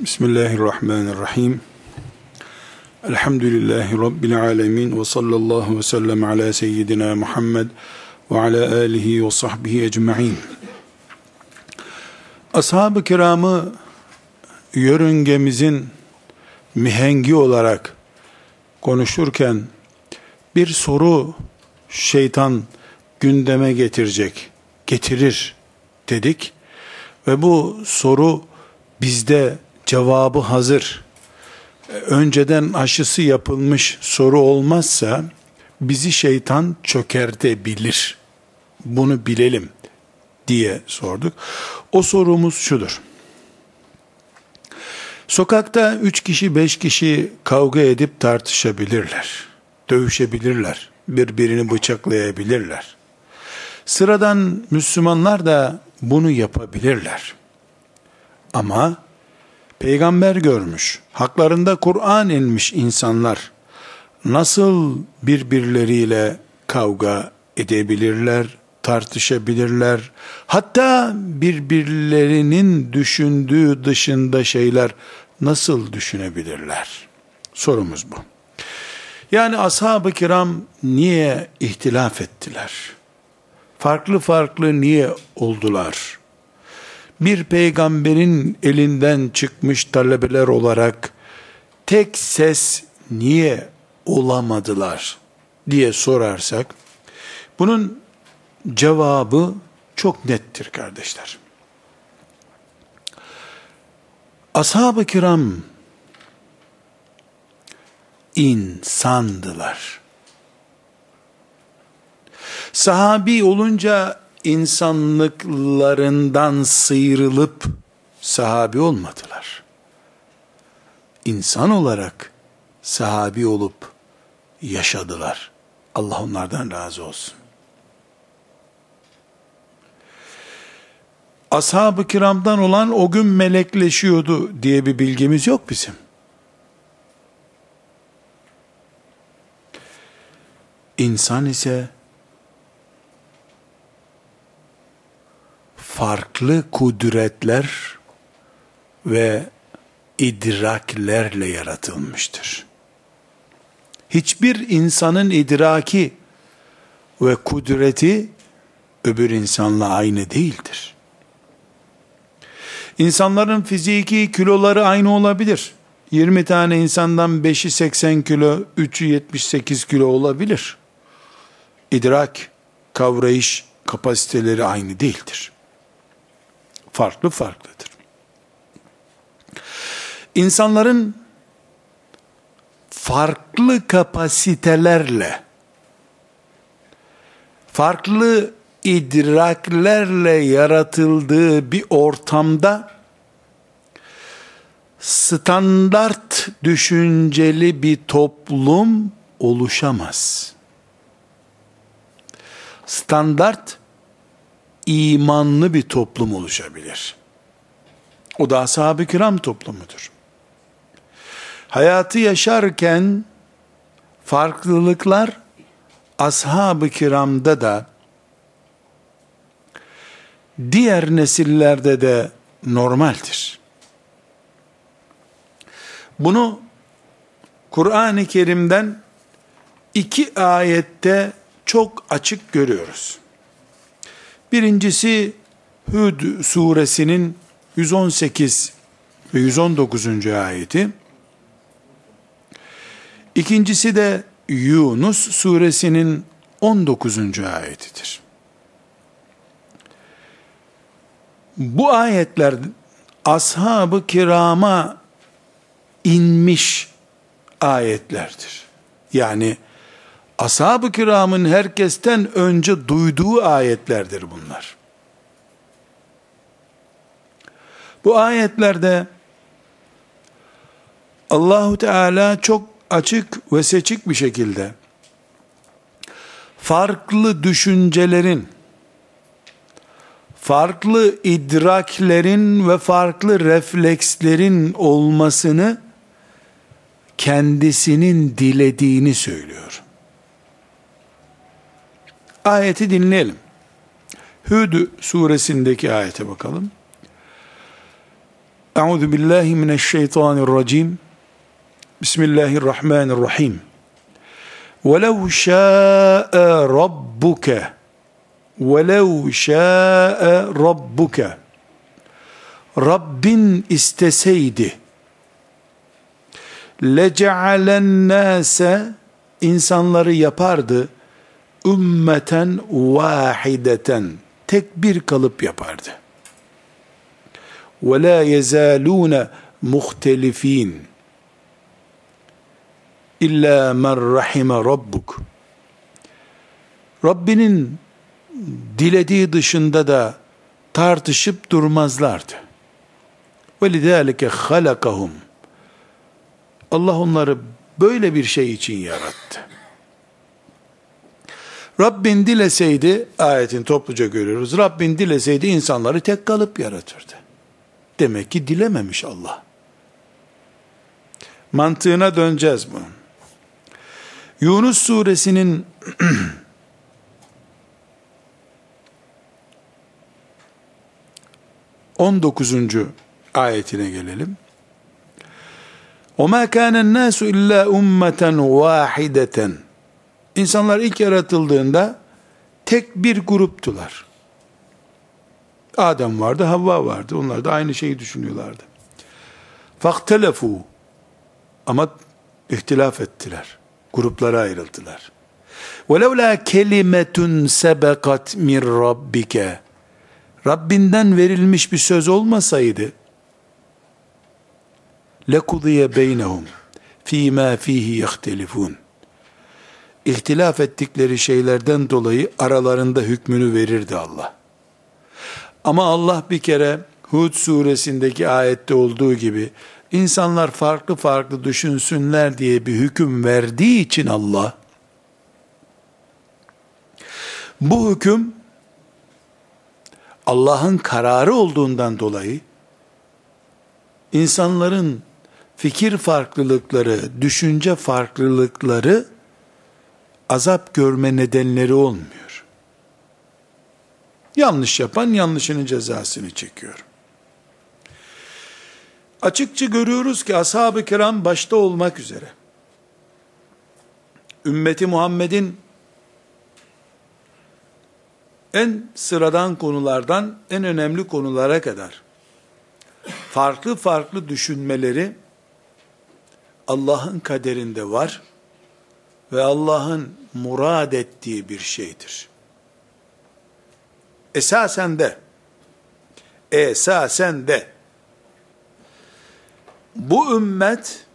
Bismillahirrahmanirrahim. Elhamdülillahi Rabbil alemin ve sallallahu ve sellem ala seyyidina Muhammed ve ala alihi ve sahbihi ecma'in. Ashab-ı kiramı yörüngemizin mihengi olarak konuşurken bir soru şeytan gündeme getirecek, getirir dedik ve bu soru bizde cevabı hazır, önceden aşısı yapılmış soru olmazsa bizi şeytan çökertebilir. Bunu bilelim diye sorduk. O sorumuz şudur. Sokakta üç kişi beş kişi kavga edip tartışabilirler. Dövüşebilirler. Birbirini bıçaklayabilirler. Sıradan Müslümanlar da bunu yapabilirler. Ama peygamber görmüş, haklarında Kur'an inmiş insanlar nasıl birbirleriyle kavga edebilirler, tartışabilirler. Hatta birbirlerinin düşündüğü dışında şeyler nasıl düşünebilirler? Sorumuz bu. Yani ashab-ı kiram niye ihtilaf ettiler? Farklı farklı niye oldular? Bir peygamberin elinden çıkmış talebeler olarak tek ses niye olamadılar diye sorarsak bunun cevabı çok nettir kardeşler. Ashab-ı kiram insandılar. Sahabi olunca insanlıklarından sıyrılıp sahabi olmadılar. İnsan olarak sahabi olup yaşadılar. Allah onlardan razı olsun. Ashab-ı kiramdan olan o gün melekleşiyordu diye bir bilgimiz yok bizim. İnsan ise farklı kudretler ve idraklerle yaratılmıştır. Hiçbir insanın idraki ve kudreti öbür insanla aynı değildir. İnsanların fiziki kiloları aynı olabilir. 20 tane insandan 5'i 80 kilo, 3'ü 78 kilo olabilir. İdrak, kavrayış kapasiteleri aynı değildir. Farklı farklıdır. İnsanların farklı kapasitelerle, farklı idraklerle yaratıldığı bir ortamda standart düşünceli bir toplum oluşamaz. Standart imanlı bir toplum oluşabilir. O da ashab-ı kiram toplumudur. Hayatı yaşarken farklılıklar ashab-ı kiramda da diğer nesillerde de normaldir. Bunu Kur'an-ı Kerim'den iki ayette çok açık görüyoruz. Birincisi Hud suresinin 118 ve 119. ayeti. İkincisi de Yunus suresinin 19. ayetidir. Bu ayetler ashab-ı kirama inmiş ayetlerdir. Yani ashab-ı kiramın herkesten önce duyduğu ayetlerdir bunlar. Bu ayetlerde Allahu Teala çok açık ve seçik bir şekilde farklı düşüncelerin, farklı idraklerin ve farklı reflekslerin olmasını kendisinin dilediğini söylüyor. Ayeti dinleyelim. Hud suresindeki ayete bakalım. Euzu billahi mineşşeytanirracim. Bismillahirrahmanirrahim. وَلَوْ شَاءَ رَبُّكَ وَلَوْ شَاءَ رَبُّكَ Rabbin isteseydi leca'alen nase insanları yapardı ümmeten vahideten tek bir kalıp yapardı. Ve la yezalune muhtelifin illa men rahime rabbuk. Rabbinin dilediği dışında da tartışıp durmazlardı. Ve lidâlike halakahum. Allah onları böyle bir şey için yarattı. Rabbin dileseydi, ayetin topluca görüyoruz, Rabbin dileseydi insanları tek kalıp yaratırdı. Demek ki dilememiş Allah. Mantığına döneceğiz bunun. Yunus suresinin 19. ayetine gelelim. وَمَا كَانَ النَّاسُ اِلَّا اُمَّةً وَاحِدَةً İnsanlar ilk yaratıldığında tek bir gruptular. Adem vardı, Havva vardı. Onlar da aynı şeyi düşünüyorlardı. فَاخْتَلَفُوا Ama ihtilaf ettiler. Gruplara ayrıldılar. وَلَوْلَا كَلِمَةٌ سَبَقَتْ مِنْ رَبِّكَ Rabbinden verilmiş bir söz olmasaydı لَكُضِيَ بَيْنَهُمْ ف۪ي مَا ف۪يهِ يَخْتَلِفُونَ İhtilaf ettikleri şeylerden dolayı aralarında hükmünü verirdi Allah. Ama Allah bir kere Hud suresindeki ayette olduğu gibi insanlar farklı farklı düşünsünler diye bir hüküm verdiği için Allah bu hüküm Allah'ın kararı olduğundan dolayı insanların fikir farklılıkları, düşünce farklılıkları azap görme nedenleri olmuyor. Yanlış yapan yanlışının cezasını çekiyor. Açıkça görüyoruz ki ashab-ı kiram başta olmak üzere ümmeti Muhammed'in en sıradan konulardan en önemli konulara kadar farklı farklı düşünmeleri Allah'ın kaderinde var ve Allah'ın murad ettiği bir şeydir. Esasen de esasen de bu ümmet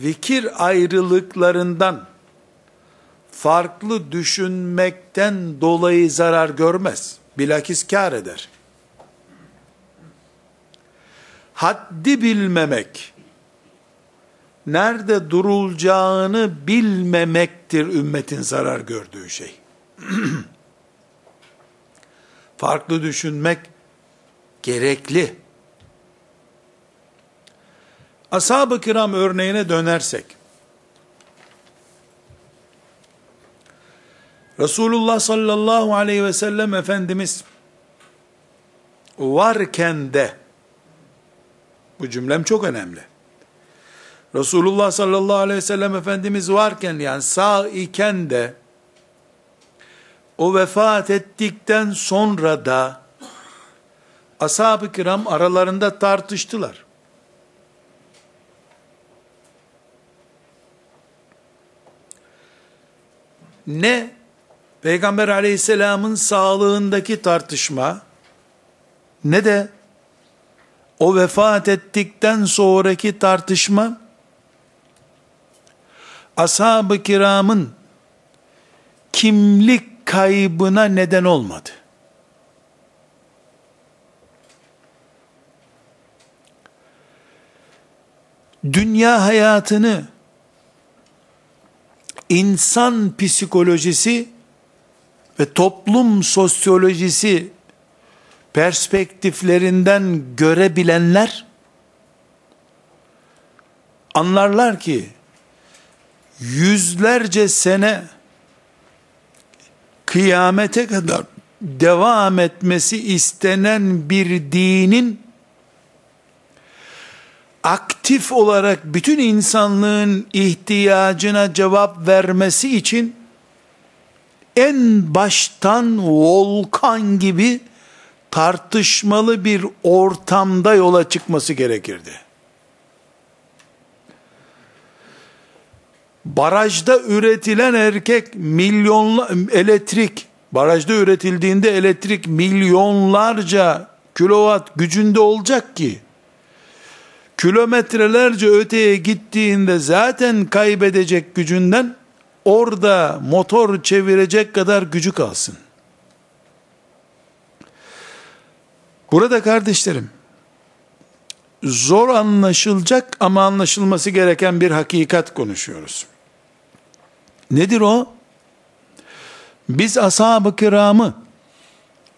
fikir ayrılıklarından farklı düşünmekten dolayı zarar görmez. Bilakis kar eder. Haddi bilmemek, nerede durulacağını bilmemektir ümmetin zarar gördüğü şey. farklı düşünmek gerekli. Ashab-ı kiram örneğine dönersek, Resulullah sallallahu aleyhi ve sellem Efendimiz varken de bu cümlem çok önemli. Resulullah sallallahu aleyhi ve sellem Efendimiz varken yani sağ iken de o vefat ettikten sonra da ashab-ı kiram aralarında tartıştılar. Ne Peygamber aleyhisselamın sağlığındaki tartışma ne de o vefat ettikten sonraki tartışma ashab-ı kiramın kimlik kaybına neden olmadı. Dünya hayatını insan psikolojisi ve toplum sosyolojisi perspektiflerinden görebilenler anlarlar ki yüzlerce sene kıyamete kadar devam etmesi istenen bir dinin aktif olarak bütün insanlığın ihtiyacına cevap vermesi için en baştan volkan gibi tartışmalı bir ortamda yola çıkması gerekirdi. Barajda üretilen erkek milyonla elektrik barajda üretildiğinde elektrik milyonlarca kilowatt gücünde olacak ki kilometrelerce öteye gittiğinde zaten kaybedecek gücünden orada motor çevirecek kadar gücü kalsın. Burada kardeşlerim, zor anlaşılacak ama anlaşılması gereken bir hakikat konuşuyoruz. Nedir o? Biz ashab-ı kiramı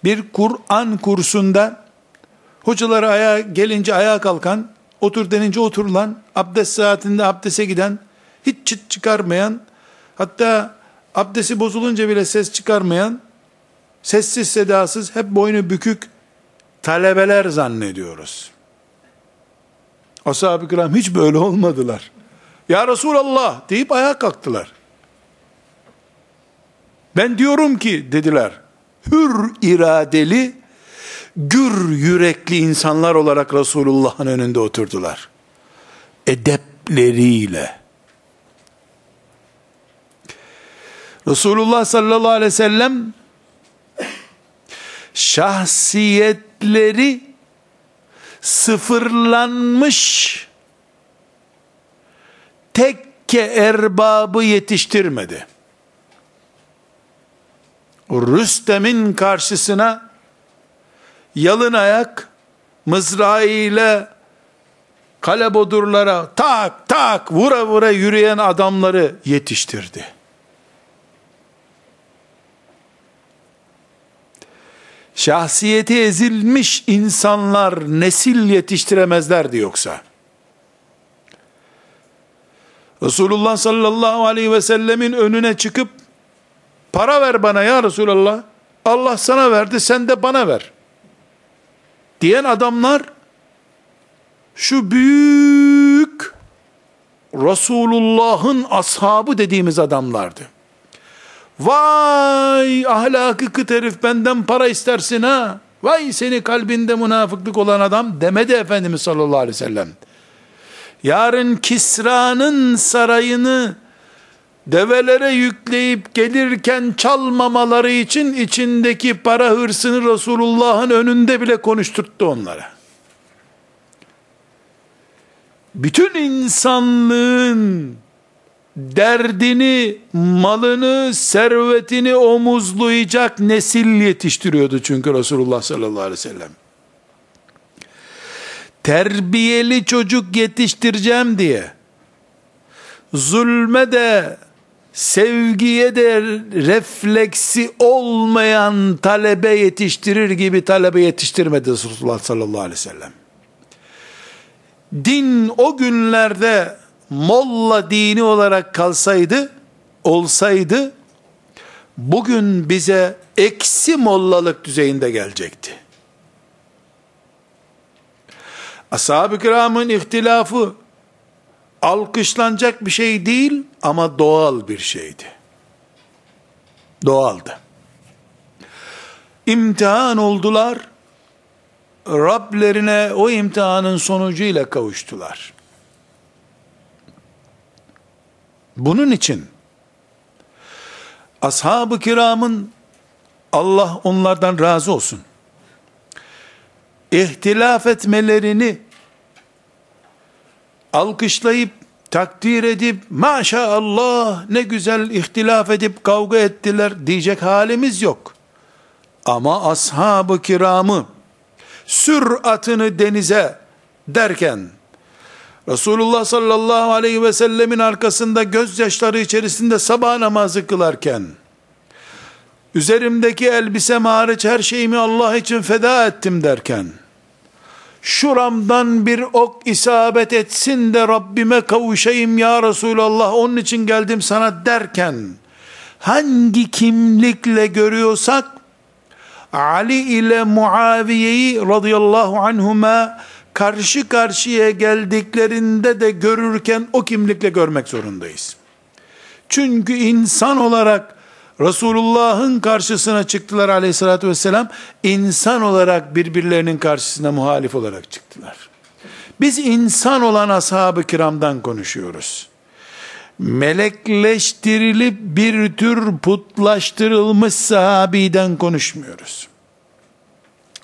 bir Kur'an kursunda hocaları ayağa gelince ayağa kalkan, otur denince oturulan, abdest saatinde abdese giden, hiç çıt çıkarmayan, hatta abdesti bozulunca bile ses çıkarmayan, sessiz sedasız, hep boynu bükük talebeler zannediyoruz. Ashab-ı kiram hiç böyle olmadılar. Ya Resulallah deyip ayağa kalktılar. Ben diyorum ki dediler, hür iradeli, gür yürekli insanlar olarak Resulullah'ın önünde oturdular. Edepleriyle. Resulullah sallallahu aleyhi ve sellem şahsiyetleri sıfırlanmış tekke erbabı yetiştirmedi. Rüstem'in karşısına yalın ayak mızrağıyla kalebodurlara tak tak vura vura yürüyen adamları yetiştirdi. Şahsiyeti ezilmiş insanlar nesil yetiştiremezlerdi yoksa. Resulullah sallallahu aleyhi ve sellemin önüne çıkıp Para ver bana ya Resulallah. Allah sana verdi sen de bana ver. Diyen adamlar şu büyük Resulullah'ın ashabı dediğimiz adamlardı. Vay ahlakı kıt herif benden para istersin ha. Vay seni kalbinde münafıklık olan adam demedi Efendimiz sallallahu aleyhi ve sellem. Yarın Kisra'nın sarayını develere yükleyip gelirken çalmamaları için içindeki para hırsını Resulullah'ın önünde bile konuşturttu onlara. Bütün insanlığın derdini, malını, servetini omuzlayacak nesil yetiştiriyordu çünkü Resulullah sallallahu aleyhi ve sellem. Terbiyeli çocuk yetiştireceğim diye zulme de sevgiye de refleksi olmayan talebe yetiştirir gibi talebe yetiştirmedi Resulullah sallallahu aleyhi ve sellem. Din o günlerde molla dini olarak kalsaydı, olsaydı, bugün bize eksi mollalık düzeyinde gelecekti. Ashab-ı kiramın ihtilafı alkışlanacak bir şey değil ama doğal bir şeydi. Doğaldı. İmtihan oldular. Rablerine o imtihanın sonucuyla kavuştular. Bunun için ashab-ı kiramın Allah onlardan razı olsun. İhtilaf etmelerini alkışlayıp takdir edip maşallah ne güzel ihtilaf edip kavga ettiler diyecek halimiz yok. Ama ashab-ı kiramı süratını denize derken Resulullah sallallahu aleyhi ve sellemin arkasında gözyaşları içerisinde sabah namazı kılarken üzerimdeki elbise hariç her şeyimi Allah için feda ettim derken şuramdan bir ok isabet etsin de Rabbime kavuşayım ya Resulallah onun için geldim sana derken hangi kimlikle görüyorsak Ali ile Muaviye'yi radıyallahu anhuma karşı karşıya geldiklerinde de görürken o kimlikle görmek zorundayız. Çünkü insan olarak Resulullah'ın karşısına çıktılar aleyhissalatü vesselam. insan olarak birbirlerinin karşısına muhalif olarak çıktılar. Biz insan olan ashab-ı kiramdan konuşuyoruz. Melekleştirilip bir tür putlaştırılmış sahabiden konuşmuyoruz.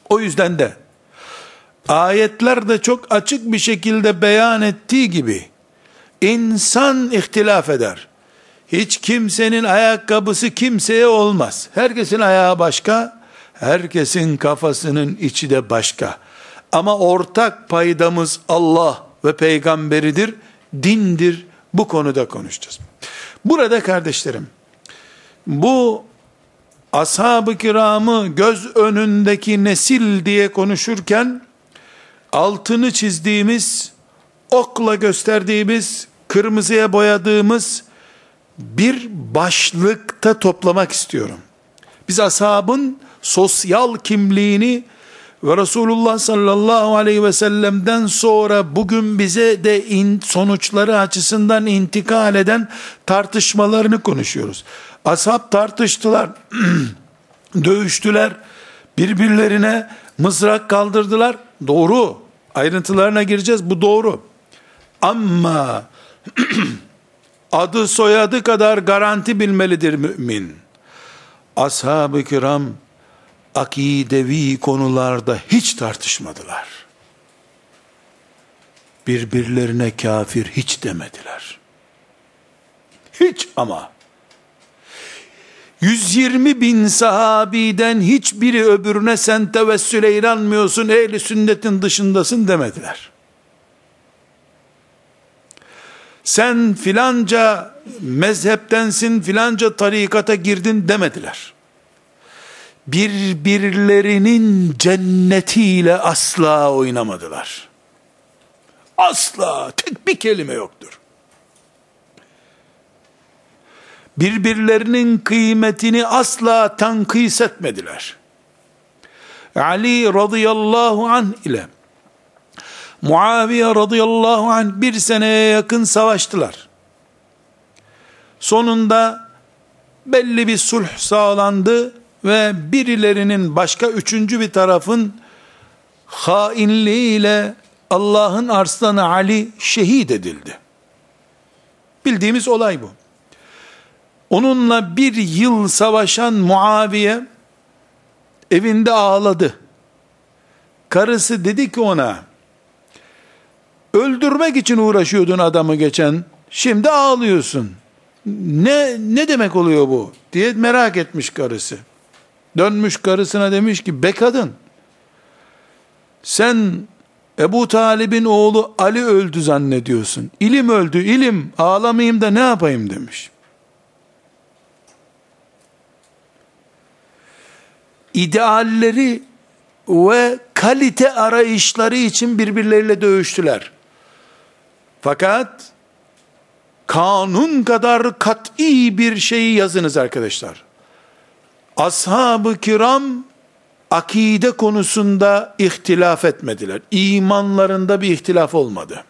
O yüzden de ayetler de çok açık bir şekilde beyan ettiği gibi insan ihtilaf eder. Hiç kimsenin ayakkabısı kimseye olmaz. Herkesin ayağı başka, herkesin kafasının içi de başka. Ama ortak paydamız Allah ve peygamberidir, dindir. Bu konuda konuşacağız. Burada kardeşlerim, bu ashab-ı kiramı göz önündeki nesil diye konuşurken, altını çizdiğimiz, okla gösterdiğimiz, kırmızıya boyadığımız bir başlıkta toplamak istiyorum. Biz ashabın sosyal kimliğini ve Resulullah sallallahu aleyhi ve sellem'den sonra bugün bize de in, sonuçları açısından intikal eden tartışmalarını konuşuyoruz. Ashab tartıştılar, dövüştüler, birbirlerine mızrak kaldırdılar. Doğru, ayrıntılarına gireceğiz, bu doğru. Ama adı soyadı kadar garanti bilmelidir mümin. Ashab-ı kiram akidevi konularda hiç tartışmadılar. Birbirlerine kafir hiç demediler. Hiç ama. 120 bin sahabiden hiçbiri öbürüne sen tevessüle inanmıyorsun, ehli sünnetin dışındasın demediler. Sen filanca mezheptensin, filanca tarikata girdin demediler birbirlerinin cennetiyle asla oynamadılar. Asla tek bir kelime yoktur. Birbirlerinin kıymetini asla tankis etmediler. Ali radıyallahu anh ile Muaviye radıyallahu anh bir seneye yakın savaştılar. Sonunda belli bir sulh sağlandı ve birilerinin başka üçüncü bir tarafın hainliğiyle Allah'ın arslanı Ali şehit edildi. Bildiğimiz olay bu. Onunla bir yıl savaşan Muaviye evinde ağladı. Karısı dedi ki ona, öldürmek için uğraşıyordun adamı geçen, şimdi ağlıyorsun. Ne, ne demek oluyor bu? diye merak etmiş karısı. Dönmüş karısına demiş ki be kadın sen Ebu Talib'in oğlu Ali öldü zannediyorsun. İlim öldü ilim ağlamayayım da ne yapayım demiş. İdealleri ve kalite arayışları için birbirleriyle dövüştüler. Fakat kanun kadar kat'i bir şeyi yazınız arkadaşlar ashab-ı kiram akide konusunda ihtilaf etmediler. İmanlarında bir ihtilaf olmadı.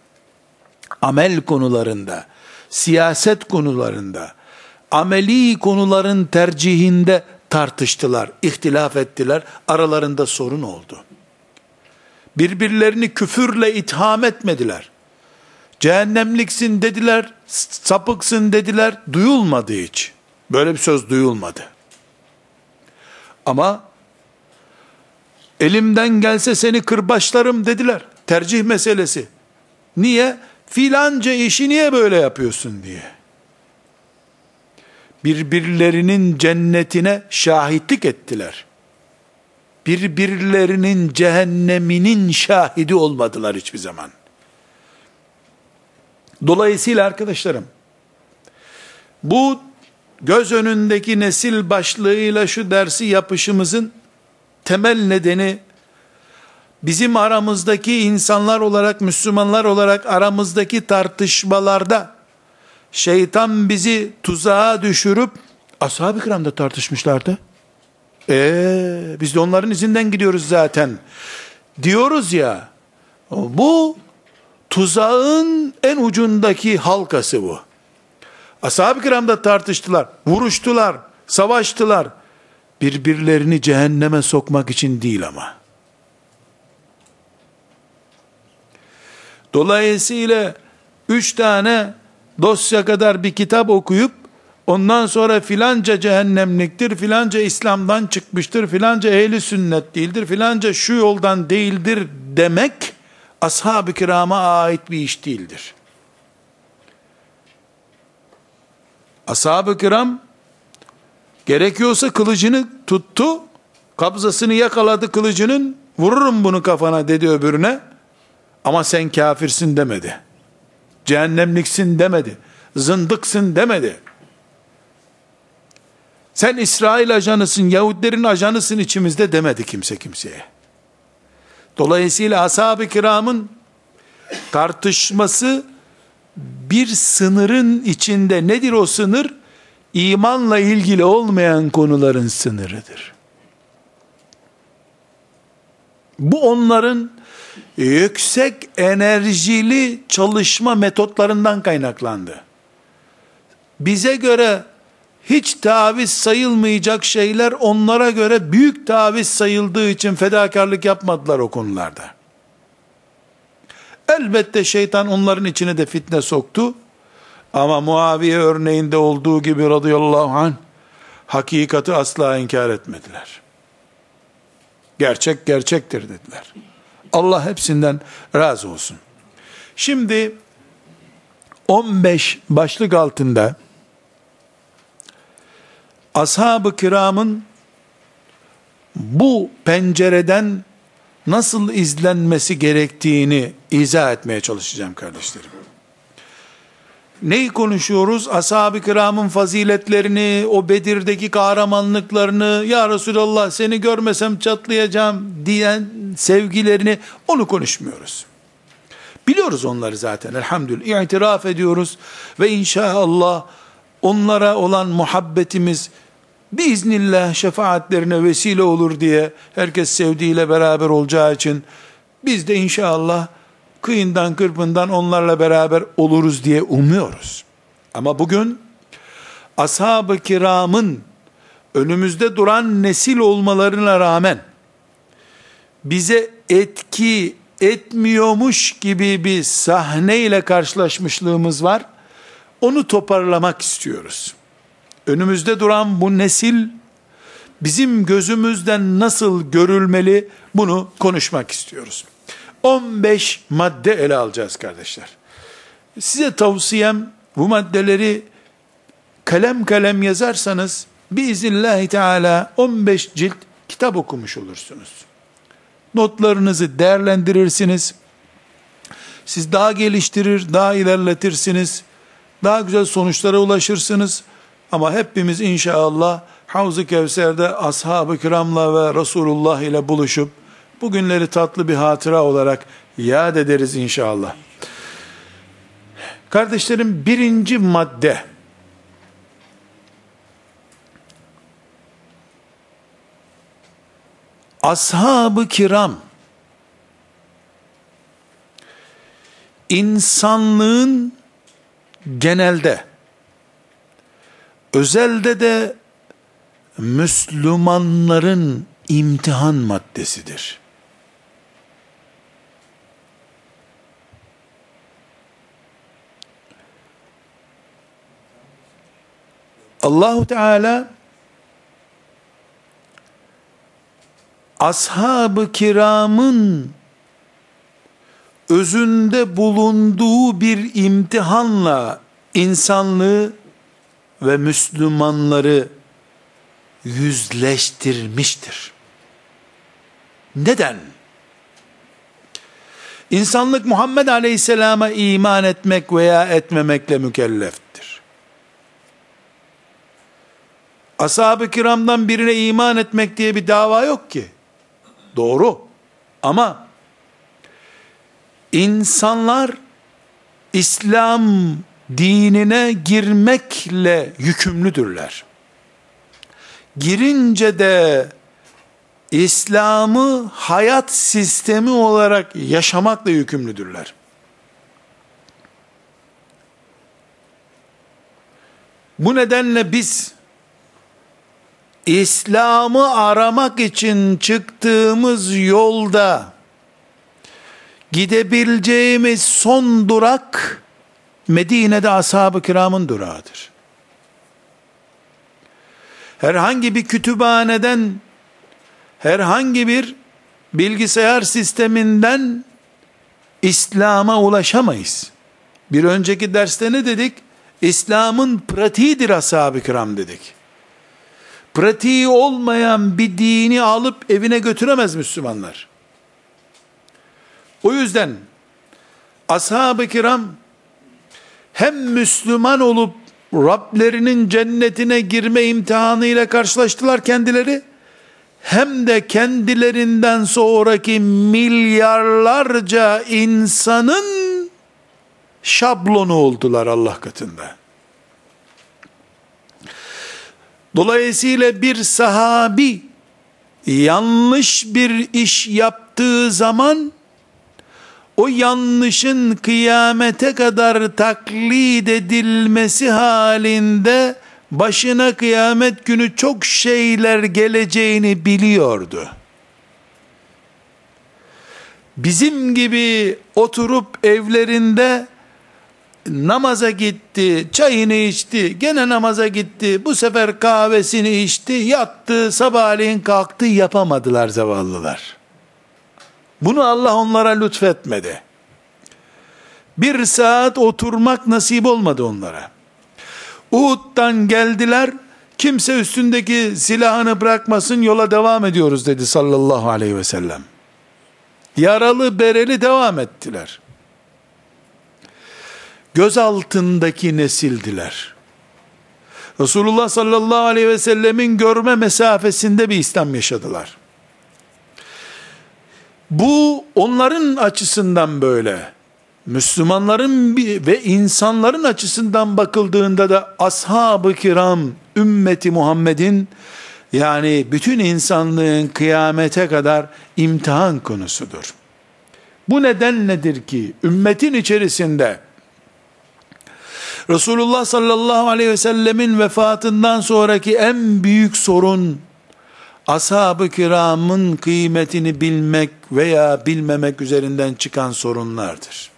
Amel konularında, siyaset konularında, ameli konuların tercihinde tartıştılar, ihtilaf ettiler, aralarında sorun oldu. Birbirlerini küfürle itham etmediler. Cehennemliksin dediler, sapıksın dediler, duyulmadı hiç. Böyle bir söz duyulmadı. Ama elimden gelse seni kırbaçlarım dediler. Tercih meselesi. Niye? Filanca işi niye böyle yapıyorsun diye. Birbirlerinin cennetine şahitlik ettiler. Birbirlerinin cehenneminin şahidi olmadılar hiçbir zaman. Dolayısıyla arkadaşlarım, bu göz önündeki nesil başlığıyla şu dersi yapışımızın temel nedeni bizim aramızdaki insanlar olarak, Müslümanlar olarak aramızdaki tartışmalarda şeytan bizi tuzağa düşürüp ashab-ı kiramda tartışmışlardı. Ee, biz de onların izinden gidiyoruz zaten. Diyoruz ya, Bu tuzağın en ucundaki halkası bu. Ashab-ı kiramda tartıştılar, vuruştular, savaştılar. Birbirlerini cehenneme sokmak için değil ama. Dolayısıyla üç tane dosya kadar bir kitap okuyup ondan sonra filanca cehennemliktir, filanca İslam'dan çıkmıştır, filanca ehli sünnet değildir, filanca şu yoldan değildir demek ashab-ı kirama ait bir iş değildir. Ashab-ı kiram gerekiyorsa kılıcını tuttu, kabzasını yakaladı kılıcının, vururum bunu kafana dedi öbürüne, ama sen kafirsin demedi. Cehennemliksin demedi. Zındıksın demedi. Sen İsrail ajanısın, Yahudilerin ajanısın içimizde demedi kimse kimseye. Dolayısıyla ashab-ı kiramın tartışması bir sınırın içinde nedir o sınır? İmanla ilgili olmayan konuların sınırıdır. Bu onların yüksek enerjili çalışma metotlarından kaynaklandı. Bize göre hiç taviz sayılmayacak şeyler onlara göre büyük taviz sayıldığı için fedakarlık yapmadılar o konularda. Elbette şeytan onların içine de fitne soktu. Ama Muaviye örneğinde olduğu gibi radıyallahu anh hakikati asla inkar etmediler. Gerçek gerçektir dediler. Allah hepsinden razı olsun. Şimdi 15 başlık altında ashab-ı kiramın bu pencereden nasıl izlenmesi gerektiğini izah etmeye çalışacağım kardeşlerim. Neyi konuşuyoruz? Ashab-ı kiramın faziletlerini, o Bedir'deki kahramanlıklarını, ya Resulallah seni görmesem çatlayacağım diyen sevgilerini, onu konuşmuyoruz. Biliyoruz onları zaten elhamdülillah. İtiraf ediyoruz ve inşallah onlara olan muhabbetimiz biiznillah şefaatlerine vesile olur diye herkes sevdiğiyle beraber olacağı için biz de inşallah kıyından kırpından onlarla beraber oluruz diye umuyoruz. Ama bugün ashab-ı kiramın önümüzde duran nesil olmalarına rağmen bize etki etmiyormuş gibi bir sahneyle karşılaşmışlığımız var. Onu toparlamak istiyoruz. Önümüzde duran bu nesil bizim gözümüzden nasıl görülmeli bunu konuşmak istiyoruz. 15 madde ele alacağız kardeşler. Size tavsiyem bu maddeleri kalem kalem yazarsanız biiznillahü teala 15 cilt kitap okumuş olursunuz. Notlarınızı değerlendirirsiniz. Siz daha geliştirir, daha ilerletirsiniz. Daha güzel sonuçlara ulaşırsınız. Ama hepimiz inşallah Havz-ı Kevser'de ashab-ı kiramla ve Resulullah ile buluşup bugünleri tatlı bir hatıra olarak yad ederiz inşallah. Kardeşlerim birinci madde ashab-ı kiram insanlığın genelde özelde de Müslümanların imtihan maddesidir. Allahu Teala ashab-ı kiramın özünde bulunduğu bir imtihanla insanlığı ve Müslümanları yüzleştirmiştir. Neden? İnsanlık Muhammed Aleyhisselam'a iman etmek veya etmemekle mükelleftir. Ashab-ı kiramdan birine iman etmek diye bir dava yok ki. Doğru. Ama insanlar İslam dinine girmekle yükümlüdürler. Girince de İslam'ı hayat sistemi olarak yaşamakla yükümlüdürler. Bu nedenle biz İslam'ı aramak için çıktığımız yolda gidebileceğimiz son durak Medine'de ashab-ı kiramın durağıdır. Herhangi bir kütüphaneden, herhangi bir bilgisayar sisteminden İslam'a ulaşamayız. Bir önceki derste ne dedik? İslam'ın pratiğidir ashab-ı kiram dedik. Pratiği olmayan bir dini alıp evine götüremez Müslümanlar. O yüzden ashab-ı kiram hem Müslüman olup Rablerinin cennetine girme imtihanıyla karşılaştılar kendileri, hem de kendilerinden sonraki milyarlarca insanın şablonu oldular Allah katında. Dolayısıyla bir sahabi yanlış bir iş yaptığı zaman o yanlışın kıyamete kadar taklit edilmesi halinde başına kıyamet günü çok şeyler geleceğini biliyordu. Bizim gibi oturup evlerinde namaza gitti, çayını içti, gene namaza gitti, bu sefer kahvesini içti, yattı, sabahleyin kalktı yapamadılar zavallılar. Bunu Allah onlara lütfetmedi. Bir saat oturmak nasip olmadı onlara. Uhud'dan geldiler, kimse üstündeki silahını bırakmasın yola devam ediyoruz dedi sallallahu aleyhi ve sellem. Yaralı bereli devam ettiler. Göz altındaki nesildiler. Resulullah sallallahu aleyhi ve sellemin görme mesafesinde bir İslam yaşadılar. Bu onların açısından böyle. Müslümanların ve insanların açısından bakıldığında da ashab-ı kiram ümmeti Muhammed'in yani bütün insanlığın kıyamete kadar imtihan konusudur. Bu neden nedir ki ümmetin içerisinde Resulullah sallallahu aleyhi ve sellemin vefatından sonraki en büyük sorun ashab-ı kiramın kıymetini bilmek veya bilmemek üzerinden çıkan sorunlardır.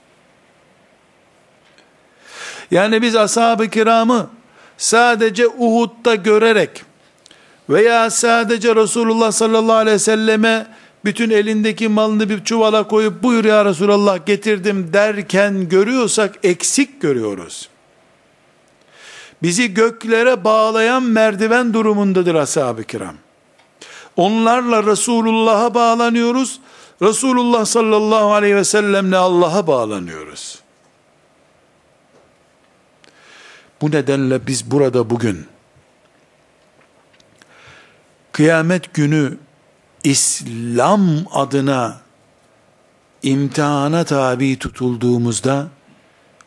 Yani biz ashab-ı kiramı sadece Uhud'da görerek veya sadece Resulullah sallallahu aleyhi ve selleme bütün elindeki malını bir çuvala koyup buyur ya Resulallah getirdim derken görüyorsak eksik görüyoruz. Bizi göklere bağlayan merdiven durumundadır ashab-ı kiram. Onlarla Resulullah'a bağlanıyoruz. Resulullah sallallahu aleyhi ve sellemle Allah'a bağlanıyoruz. Bu nedenle biz burada bugün kıyamet günü İslam adına imtihana tabi tutulduğumuzda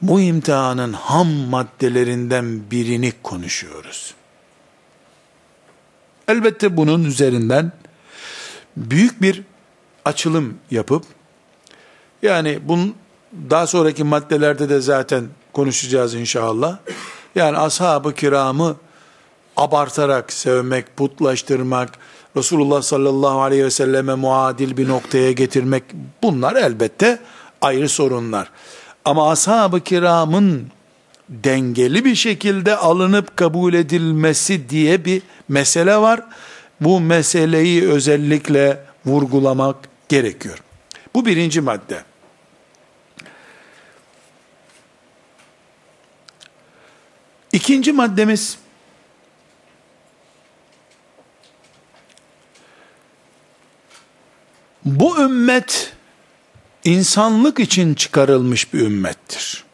bu imtihanın ham maddelerinden birini konuşuyoruz. Elbette bunun üzerinden büyük bir açılım yapıp yani bunun daha sonraki maddelerde de zaten konuşacağız inşallah. Yani ashab-ı kiramı abartarak sevmek, putlaştırmak, Resulullah sallallahu aleyhi ve selleme muadil bir noktaya getirmek bunlar elbette ayrı sorunlar. Ama ashab-ı kiramın dengeli bir şekilde alınıp kabul edilmesi diye bir mesele var. Bu meseleyi özellikle vurgulamak gerekiyor. Bu birinci madde. İkinci maddemiz bu ümmet insanlık için çıkarılmış bir ümmettir.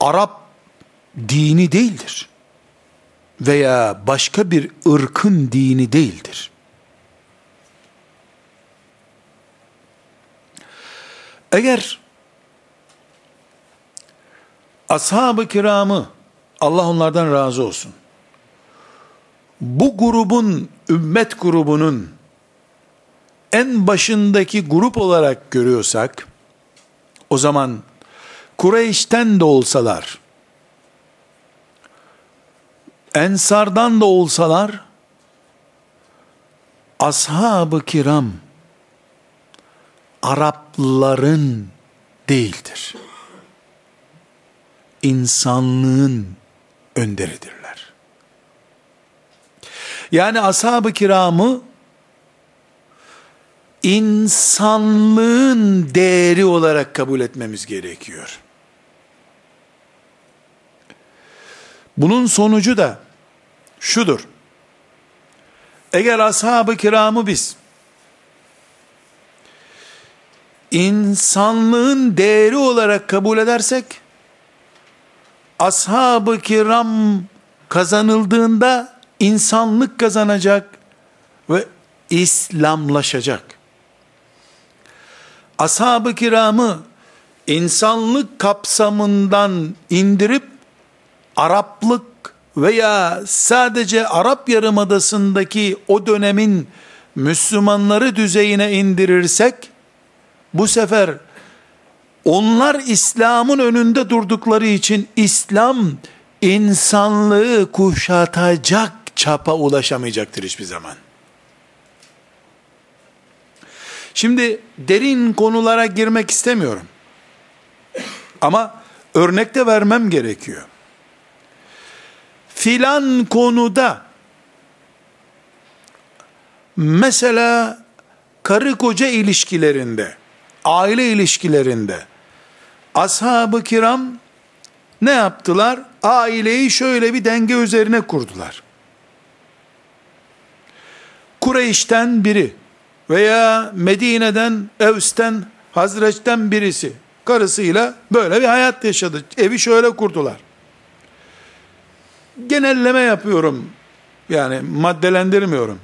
Arap dini değildir. Veya başka bir ırkın dini değildir. Eğer ashab-ı kiramı Allah onlardan razı olsun. bu grubun, ümmet grubunun en başındaki grup olarak görüyorsak, o zaman Kureyş'ten de olsalar, Ensardan da olsalar, ashab-ı kiram, Arapların değildir. İnsanlığın önderidirler. Yani ashab-ı kiramı insanlığın değeri olarak kabul etmemiz gerekiyor. Bunun sonucu da şudur. Eğer ashab-ı kiramı biz insanlığın değeri olarak kabul edersek ashab-ı kiram kazanıldığında insanlık kazanacak ve İslamlaşacak. Ashab-ı kiramı insanlık kapsamından indirip Araplık veya sadece Arap Yarımadası'ndaki o dönemin Müslümanları düzeyine indirirsek bu sefer onlar İslam'ın önünde durdukları için İslam insanlığı kuşatacak çapa ulaşamayacaktır hiçbir zaman. Şimdi derin konulara girmek istemiyorum. Ama örnek de vermem gerekiyor. Filan konuda mesela karı koca ilişkilerinde aile ilişkilerinde ashab-ı kiram ne yaptılar? Aileyi şöyle bir denge üzerine kurdular. Kureyş'ten biri veya Medine'den, Evs'ten, Hazreç'ten birisi karısıyla böyle bir hayat yaşadı. Evi şöyle kurdular. Genelleme yapıyorum. Yani maddelendirmiyorum.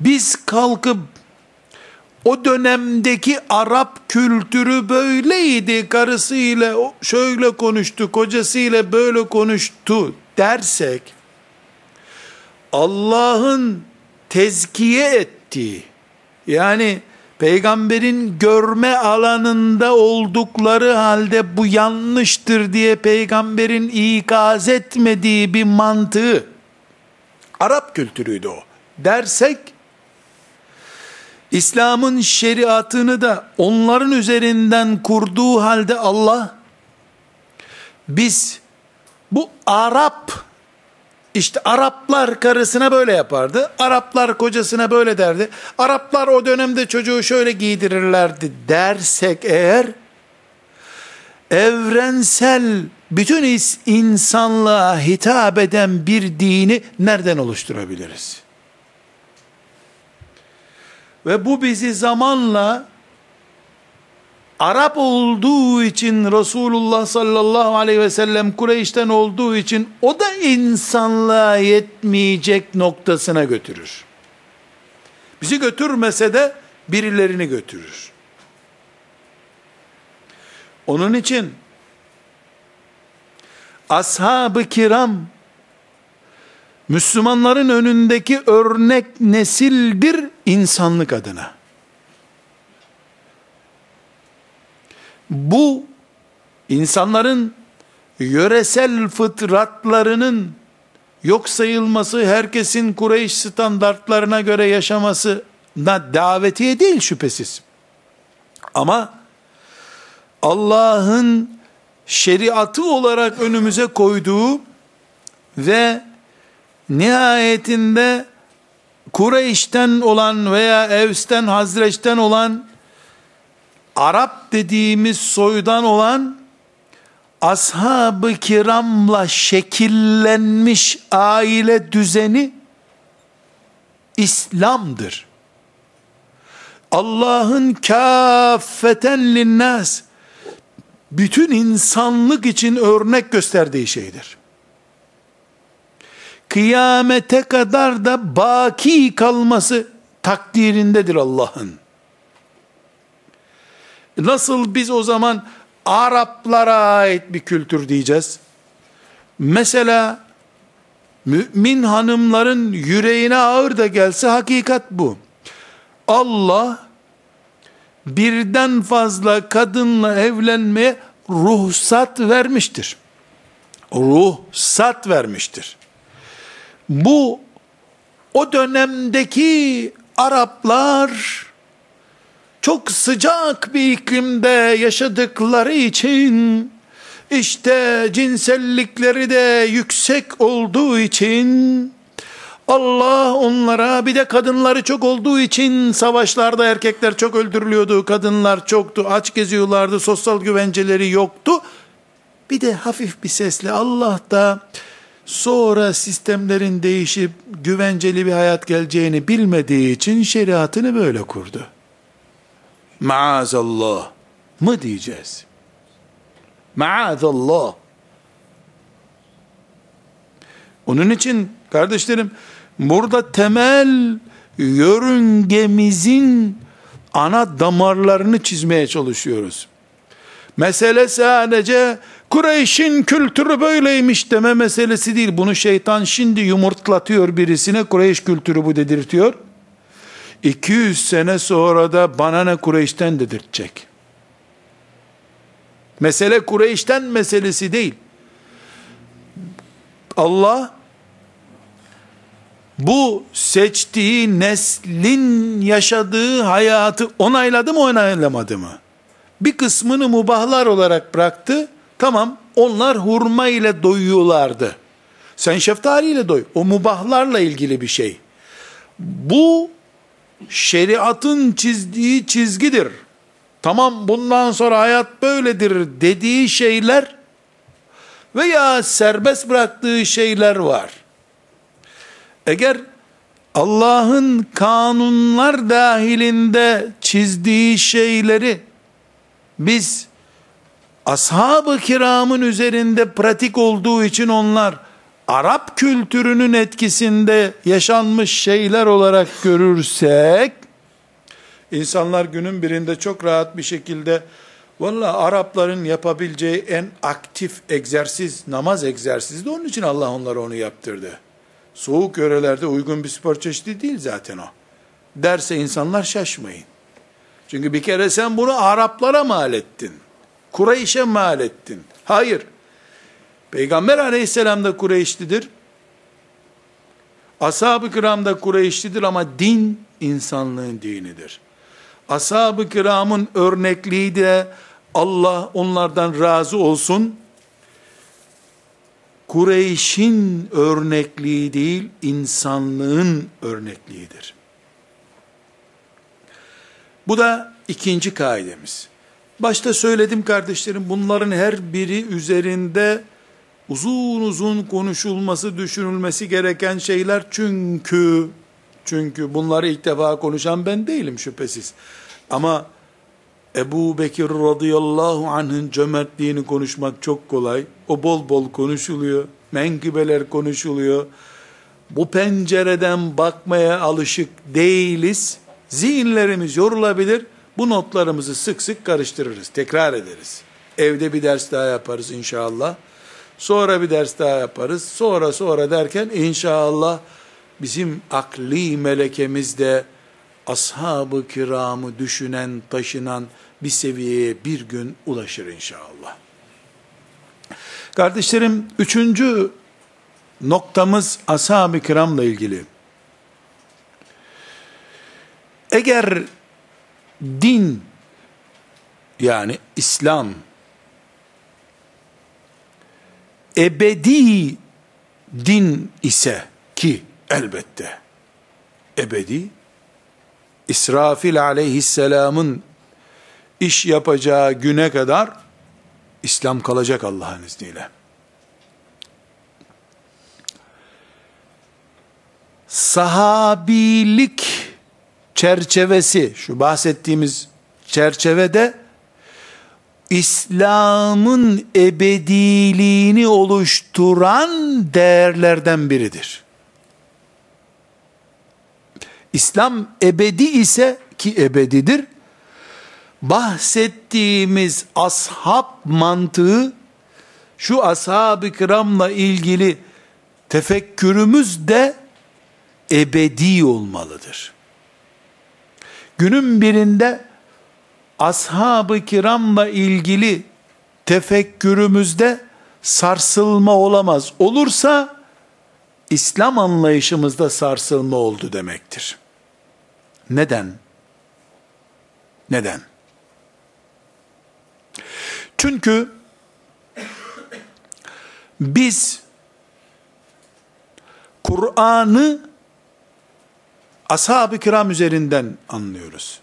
Biz kalkıp o dönemdeki Arap kültürü böyleydi. Karısıyla şöyle konuştu, kocasıyla böyle konuştu dersek Allah'ın tezkiye ettiği yani peygamberin görme alanında oldukları halde bu yanlıştır diye peygamberin ikaz etmediği bir mantığı. Arap kültürüydü o. Dersek İslam'ın şeriatını da onların üzerinden kurduğu halde Allah biz bu Arap işte Araplar karısına böyle yapardı. Araplar kocasına böyle derdi. Araplar o dönemde çocuğu şöyle giydirirlerdi dersek eğer evrensel bütün insanlığa hitap eden bir dini nereden oluşturabiliriz? Ve bu bizi zamanla Arap olduğu için Resulullah sallallahu aleyhi ve sellem Kureyş'ten olduğu için o da insanlığa yetmeyecek noktasına götürür. Bizi götürmese de birilerini götürür. Onun için ashab-ı kiram Müslümanların önündeki örnek nesildir insanlık adına. Bu insanların yöresel fıtratlarının yok sayılması, herkesin Kureyş standartlarına göre yaşamasına davetiye değil şüphesiz. Ama Allah'ın şeriatı olarak önümüze koyduğu ve nihayetinde Kureyş'ten olan veya Evs'ten, Hazreç'ten olan Arap dediğimiz soydan olan ashab-ı kiramla şekillenmiş aile düzeni İslam'dır. Allah'ın kâffeten linnas bütün insanlık için örnek gösterdiği şeydir kıyamete kadar da baki kalması takdirindedir Allah'ın. Nasıl biz o zaman Araplara ait bir kültür diyeceğiz? Mesela mümin hanımların yüreğine ağır da gelse hakikat bu. Allah birden fazla kadınla evlenmeye ruhsat vermiştir. Ruhsat vermiştir. Bu o dönemdeki Araplar çok sıcak bir iklimde yaşadıkları için işte cinsellikleri de yüksek olduğu için Allah onlara bir de kadınları çok olduğu için savaşlarda erkekler çok öldürülüyordu, kadınlar çoktu, aç geziyorlardı, sosyal güvenceleri yoktu. Bir de hafif bir sesle Allah da sonra sistemlerin değişip güvenceli bir hayat geleceğini bilmediği için şeriatını böyle kurdu. Maazallah mı diyeceğiz? Maazallah. Onun için kardeşlerim burada temel yörüngemizin ana damarlarını çizmeye çalışıyoruz. Mesele sadece Kureyş'in kültürü böyleymiş deme meselesi değil. Bunu şeytan şimdi yumurtlatıyor birisine. Kureyş kültürü bu dedirtiyor. 200 sene sonra da bana ne Kureyş'ten dedirtecek. Mesele Kureyş'ten meselesi değil. Allah bu seçtiği neslin yaşadığı hayatı onayladı mı onaylamadı mı? Bir kısmını mubahlar olarak bıraktı. Tamam onlar hurma ile doyuyorlardı. Sen şeftali ile doy. O mubahlarla ilgili bir şey. Bu şeriatın çizdiği çizgidir. Tamam bundan sonra hayat böyledir dediği şeyler veya serbest bıraktığı şeyler var. Eğer Allah'ın kanunlar dahilinde çizdiği şeyleri biz ashab-ı kiramın üzerinde pratik olduğu için onlar Arap kültürünün etkisinde yaşanmış şeyler olarak görürsek insanlar günün birinde çok rahat bir şekilde valla Arapların yapabileceği en aktif egzersiz namaz egzersizi de onun için Allah onlara onu yaptırdı. Soğuk yörelerde uygun bir spor çeşidi değil zaten o. Derse insanlar şaşmayın. Çünkü bir kere sen bunu Araplara mal ettin. Kureyş'e mal ettin. Hayır. Peygamber aleyhisselam da Kureyşlidir. Ashab-ı kiram da Kureyşlidir ama din insanlığın dinidir. Ashab-ı kiramın örnekliği de Allah onlardan razı olsun. Kureyş'in örnekliği değil, insanlığın örnekliğidir. Bu da ikinci kaidemiz. Başta söyledim kardeşlerim bunların her biri üzerinde uzun uzun konuşulması, düşünülmesi gereken şeyler çünkü çünkü bunları ilk defa konuşan ben değilim şüphesiz. Ama Ebu Bekir radıyallahu anh'ın cömertliğini konuşmak çok kolay. O bol bol konuşuluyor. Menkıbeler konuşuluyor. Bu pencereden bakmaya alışık değiliz. Zihinlerimiz yorulabilir. Bu notlarımızı sık sık karıştırırız. Tekrar ederiz. Evde bir ders daha yaparız inşallah. Sonra bir ders daha yaparız. Sonra sonra derken inşallah bizim akli melekemizde ashab-ı kiramı düşünen, taşınan bir seviyeye bir gün ulaşır inşallah. Kardeşlerim, üçüncü noktamız ashab-ı kiramla ilgili. Eğer din yani İslam ebedi din ise ki elbette ebedi İsrafil aleyhisselamın iş yapacağı güne kadar İslam kalacak Allah'ın izniyle. Sahabilik çerçevesi, şu bahsettiğimiz çerçevede İslam'ın ebediliğini oluşturan değerlerden biridir. İslam ebedi ise ki ebedidir. Bahsettiğimiz ashab mantığı şu ashab-ı kiramla ilgili tefekkürümüz de ebedi olmalıdır. Günün birinde ashab-ı kiramla ilgili tefekkürümüzde sarsılma olamaz. Olursa İslam anlayışımızda sarsılma oldu demektir. Neden? Neden? Çünkü biz Kur'an'ı ashab-ı kiram üzerinden anlıyoruz.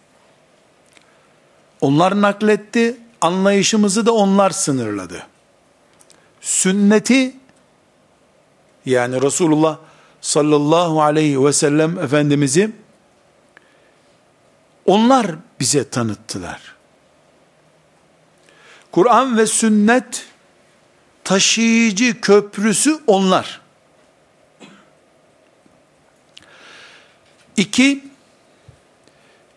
Onlar nakletti, anlayışımızı da onlar sınırladı. Sünneti yani Resulullah sallallahu aleyhi ve sellem Efendimiz'i onlar bize tanıttılar. Kur'an ve sünnet taşıyıcı köprüsü onlar. İki,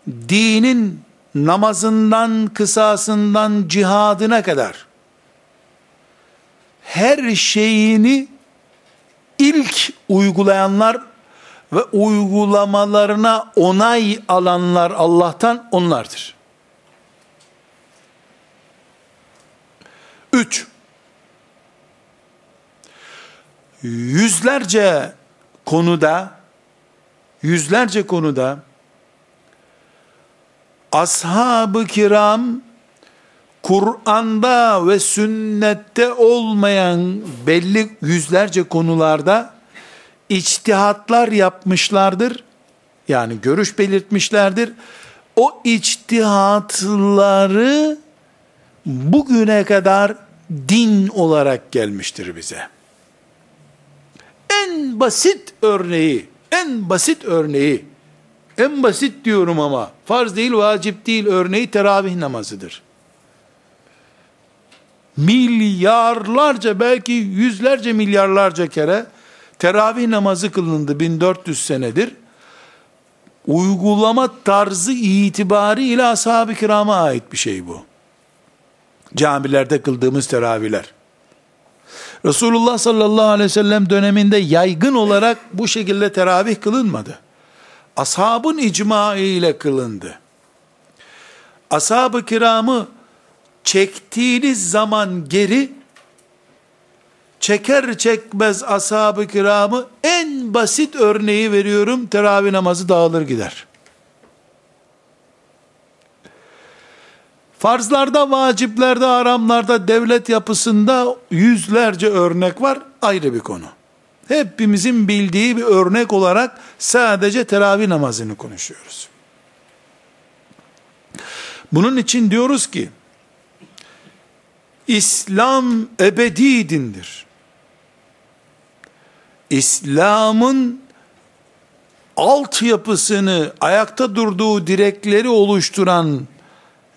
dinin namazından, kısasından, cihadına kadar her şeyini ilk uygulayanlar ve uygulamalarına onay alanlar Allah'tan onlardır. Üç, yüzlerce konuda, yüzlerce konuda ashab-ı kiram Kur'an'da ve sünnette olmayan belli yüzlerce konularda içtihatlar yapmışlardır. Yani görüş belirtmişlerdir. O içtihatları bugüne kadar din olarak gelmiştir bize. En basit örneği, en basit örneği, en basit diyorum ama farz değil, vacip değil örneği teravih namazıdır milyarlarca belki yüzlerce milyarlarca kere teravih namazı kılındı 1400 senedir. Uygulama tarzı itibariyle ashab-ı kirama ait bir şey bu. Camilerde kıldığımız teravihler. Resulullah sallallahu aleyhi ve sellem döneminde yaygın olarak bu şekilde teravih kılınmadı. Ashabın icma ile kılındı. Ashab-ı kiramı çektiğiniz zaman geri çeker çekmez ashab-ı kiramı en basit örneği veriyorum teravih namazı dağılır gider. Farzlarda, vaciplerde, aramlarda, devlet yapısında yüzlerce örnek var. Ayrı bir konu. Hepimizin bildiği bir örnek olarak sadece teravih namazını konuşuyoruz. Bunun için diyoruz ki, İslam ebedi dindir. İslam'ın altyapısını, ayakta durduğu direkleri oluşturan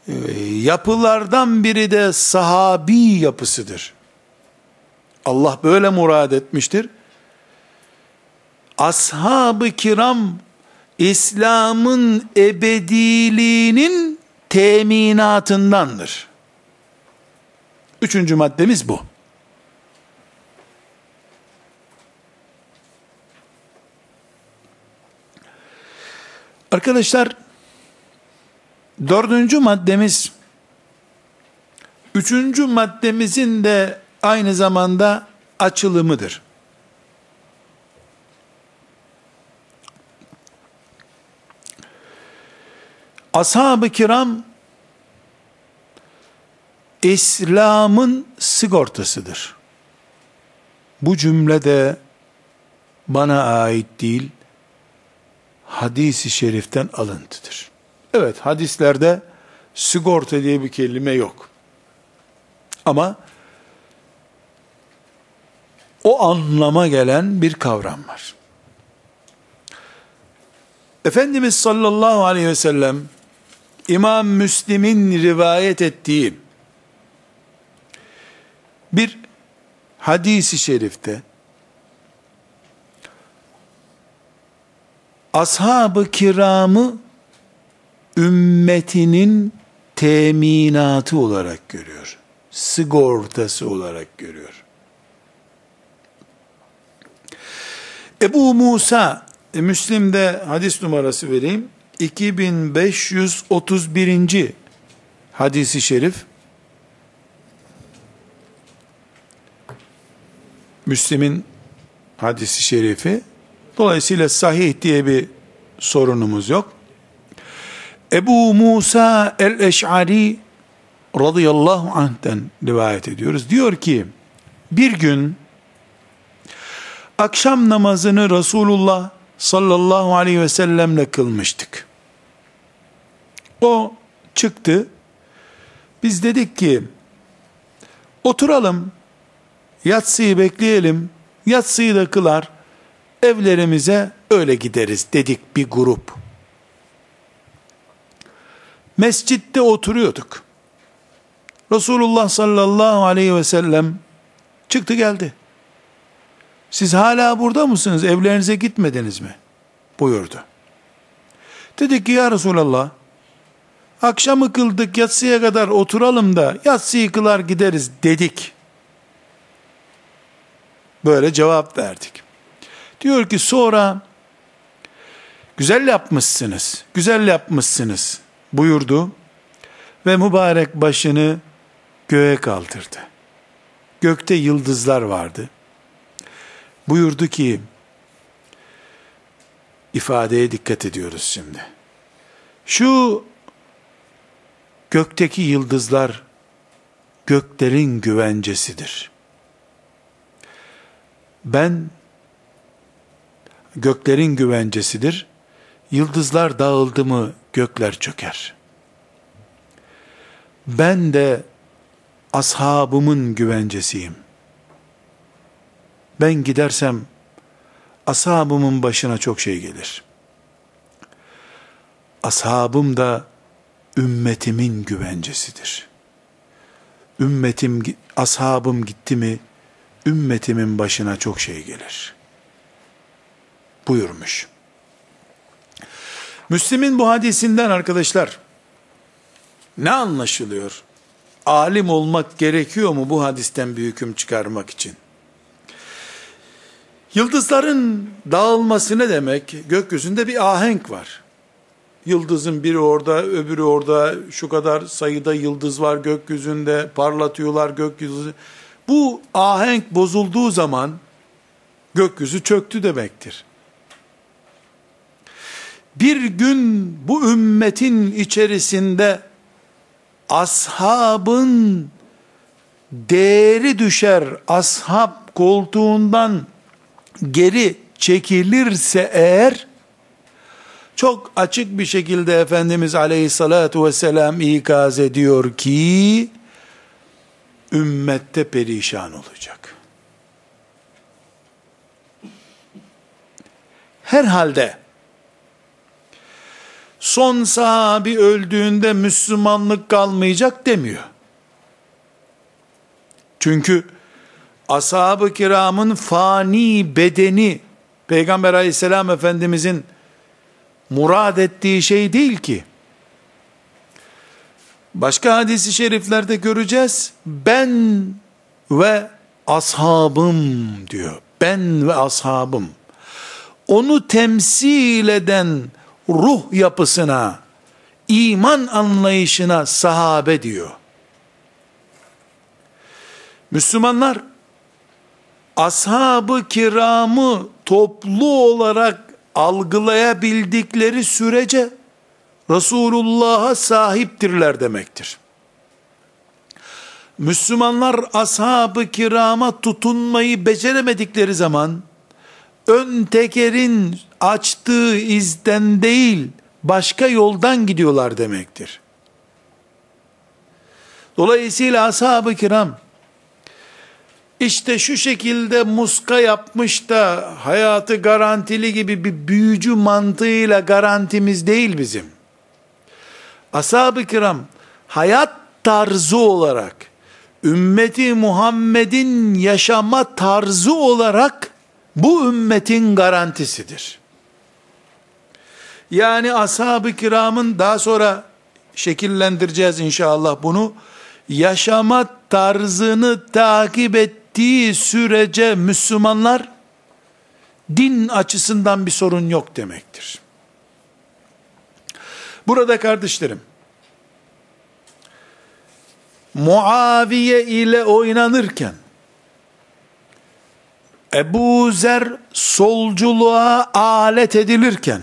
e, yapılardan biri de sahabi yapısıdır. Allah böyle murad etmiştir. Ashab-ı kiram İslam'ın ebediliğinin teminatındandır. Üçüncü maddemiz bu. Arkadaşlar, dördüncü maddemiz, üçüncü maddemizin de aynı zamanda açılımıdır. Ashab-ı kiram İslam'ın sigortasıdır. Bu cümle de bana ait değil, hadisi şeriften alıntıdır. Evet hadislerde sigorta diye bir kelime yok. Ama o anlama gelen bir kavram var. Efendimiz sallallahu aleyhi ve sellem İmam Müslim'in rivayet ettiği bir hadisi şerifte ashab-ı kiramı ümmetinin teminatı olarak görüyor. sigortası olarak görüyor. Ebu Musa, e, Müslim'de hadis numarası vereyim. 2531. hadisi şerif. Müslim'in hadisi şerifi. Dolayısıyla sahih diye bir sorunumuz yok. Ebu Musa el-Eş'ari radıyallahu anh'ten rivayet ediyoruz. Diyor ki, bir gün akşam namazını Resulullah sallallahu aleyhi ve sellemle kılmıştık. O çıktı. Biz dedik ki, oturalım, yatsıyı bekleyelim, yatsıyı da kılar, evlerimize öyle gideriz dedik bir grup. Mescitte oturuyorduk. Resulullah sallallahu aleyhi ve sellem çıktı geldi. Siz hala burada mısınız? Evlerinize gitmediniz mi? buyurdu. Dedik ki ya Resulallah akşamı kıldık yatsıya kadar oturalım da yatsıyı kılar gideriz dedik. Böyle cevap verdik. Diyor ki sonra güzel yapmışsınız, güzel yapmışsınız buyurdu ve mübarek başını göğe kaldırdı. Gökte yıldızlar vardı. Buyurdu ki, ifadeye dikkat ediyoruz şimdi. Şu gökteki yıldızlar göklerin güvencesidir. Ben göklerin güvencesidir. Yıldızlar dağıldı mı gökler çöker. Ben de ashabımın güvencesiyim. Ben gidersem ashabımın başına çok şey gelir. Ashabım da ümmetimin güvencesidir. Ümmetim, ashabım gitti mi, ümmetimin başına çok şey gelir. Buyurmuş. Müslim'in bu hadisinden arkadaşlar, ne anlaşılıyor? Alim olmak gerekiyor mu bu hadisten bir hüküm çıkarmak için? Yıldızların dağılması ne demek? Gökyüzünde bir ahenk var. Yıldızın biri orada, öbürü orada, şu kadar sayıda yıldız var gökyüzünde, parlatıyorlar gökyüzü. Bu ahenk bozulduğu zaman gökyüzü çöktü demektir. Bir gün bu ümmetin içerisinde ashabın değeri düşer, ashab koltuğundan geri çekilirse eğer, çok açık bir şekilde Efendimiz aleyhissalatu vesselam ikaz ediyor ki, ümmette perişan olacak. Herhalde, son sahabi öldüğünde Müslümanlık kalmayacak demiyor. Çünkü ashab-ı kiramın fani bedeni Peygamber aleyhisselam efendimizin murad ettiği şey değil ki. Başka hadisi şeriflerde göreceğiz. Ben ve ashabım diyor. Ben ve ashabım. Onu temsil eden ruh yapısına, iman anlayışına sahabe diyor. Müslümanlar ashab-ı kiramı toplu olarak algılayabildikleri sürece Resulullah'a sahiptirler demektir. Müslümanlar ashab-ı kirama tutunmayı beceremedikleri zaman ön tekerin açtığı izden değil başka yoldan gidiyorlar demektir. Dolayısıyla ashab-ı kiram işte şu şekilde muska yapmış da hayatı garantili gibi bir büyücü mantığıyla garantimiz değil bizim. Ashab-ı kiram hayat tarzı olarak ümmeti Muhammed'in yaşama tarzı olarak bu ümmetin garantisidir. Yani ashab-ı kiramın daha sonra şekillendireceğiz inşallah bunu yaşama tarzını takip ettiği sürece Müslümanlar din açısından bir sorun yok demektir. Burada kardeşlerim, Muaviye ile oynanırken, Ebu Zer solculuğa alet edilirken,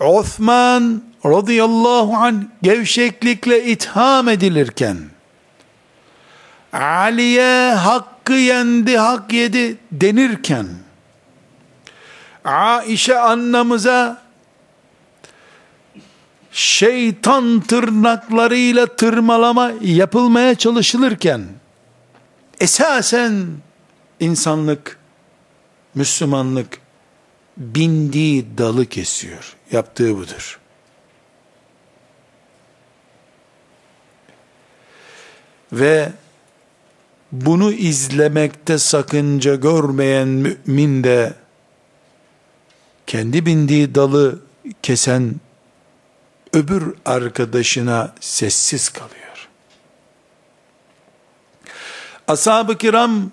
Osman radıyallahu an gevşeklikle itham edilirken, Ali'ye hakkı yendi, hak yedi denirken, Aişe annamıza şeytan tırnaklarıyla tırmalama yapılmaya çalışılırken, esasen insanlık, Müslümanlık bindiği dalı kesiyor. Yaptığı budur. Ve bunu izlemekte sakınca görmeyen mümin de kendi bindiği dalı kesen öbür arkadaşına sessiz kalıyor. Ashab-ı kiram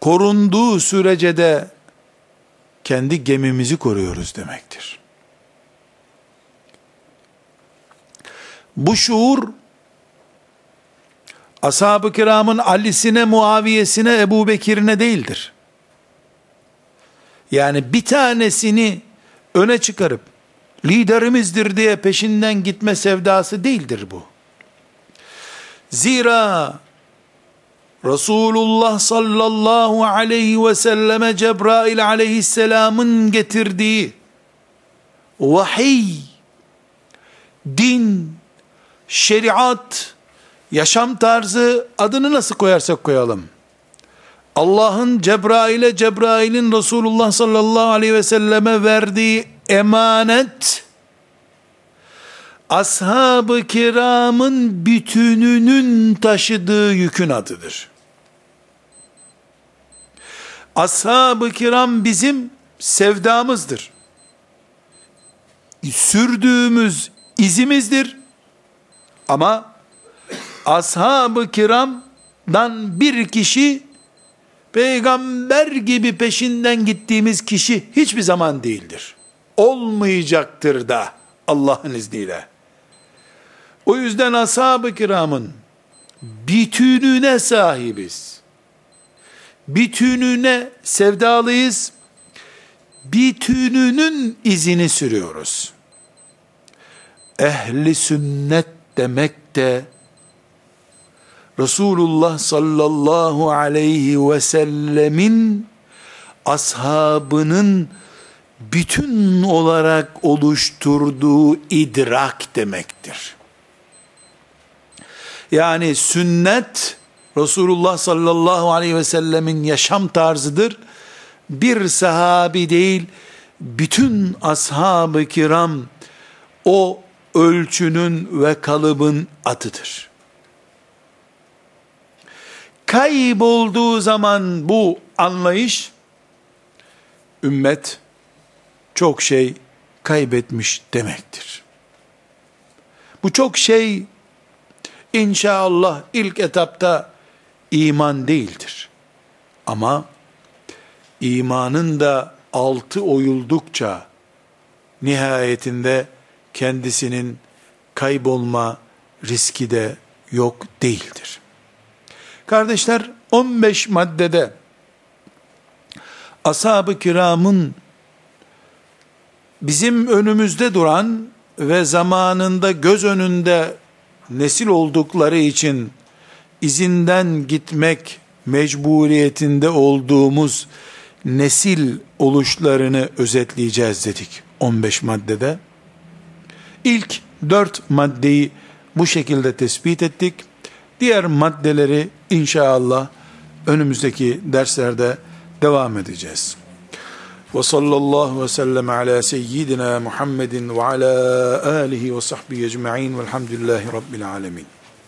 korunduğu sürece de kendi gemimizi koruyoruz demektir. Bu şuur ashab-ı kiramın Ali'sine, Muaviyesine, Ebu Bekir'ine değildir. Yani bir tanesini öne çıkarıp liderimizdir diye peşinden gitme sevdası değildir bu. Zira Resulullah sallallahu aleyhi ve selleme Cebrail aleyhisselamın getirdiği vahiy, din, şeriat, yaşam tarzı adını nasıl koyarsak koyalım. Allah'ın Cebrail'e, Cebrail'in Resulullah sallallahu aleyhi ve selleme verdiği emanet, ashab-ı kiramın bütününün taşıdığı yükün adıdır. Ashab-ı kiram bizim sevdamızdır. Sürdüğümüz izimizdir. Ama ashab-ı kiramdan bir kişi peygamber gibi peşinden gittiğimiz kişi hiçbir zaman değildir. Olmayacaktır da Allah'ın izniyle. O yüzden ashab-ı kiramın bütününe sahibiz. Bütününe sevdalıyız. Bütününün izini sürüyoruz. Ehli sünnet demek de Resulullah sallallahu aleyhi ve sellemin ashabının bütün olarak oluşturduğu idrak demektir. Yani sünnet Resulullah sallallahu aleyhi ve sellemin yaşam tarzıdır. Bir sahabi değil, bütün ashab-ı kiram o ölçünün ve kalıbın atıdır. Kaybolduğu zaman bu anlayış, ümmet çok şey kaybetmiş demektir. Bu çok şey inşallah ilk etapta iman değildir. Ama imanın da altı oyuldukça nihayetinde kendisinin kaybolma riski de yok değildir. Kardeşler 15 maddede ashab-ı kiramın bizim önümüzde duran ve zamanında göz önünde nesil oldukları için izinden gitmek mecburiyetinde olduğumuz nesil oluşlarını özetleyeceğiz dedik 15 maddede. İlk dört maddeyi bu şekilde tespit ettik. Diğer maddeleri inşallah önümüzdeki derslerde devam edeceğiz. Ve sallallahu ve sellem ala seyyidina Muhammedin ve ala alihi ve sahbihi ecma'in velhamdülillahi rabbil alemin.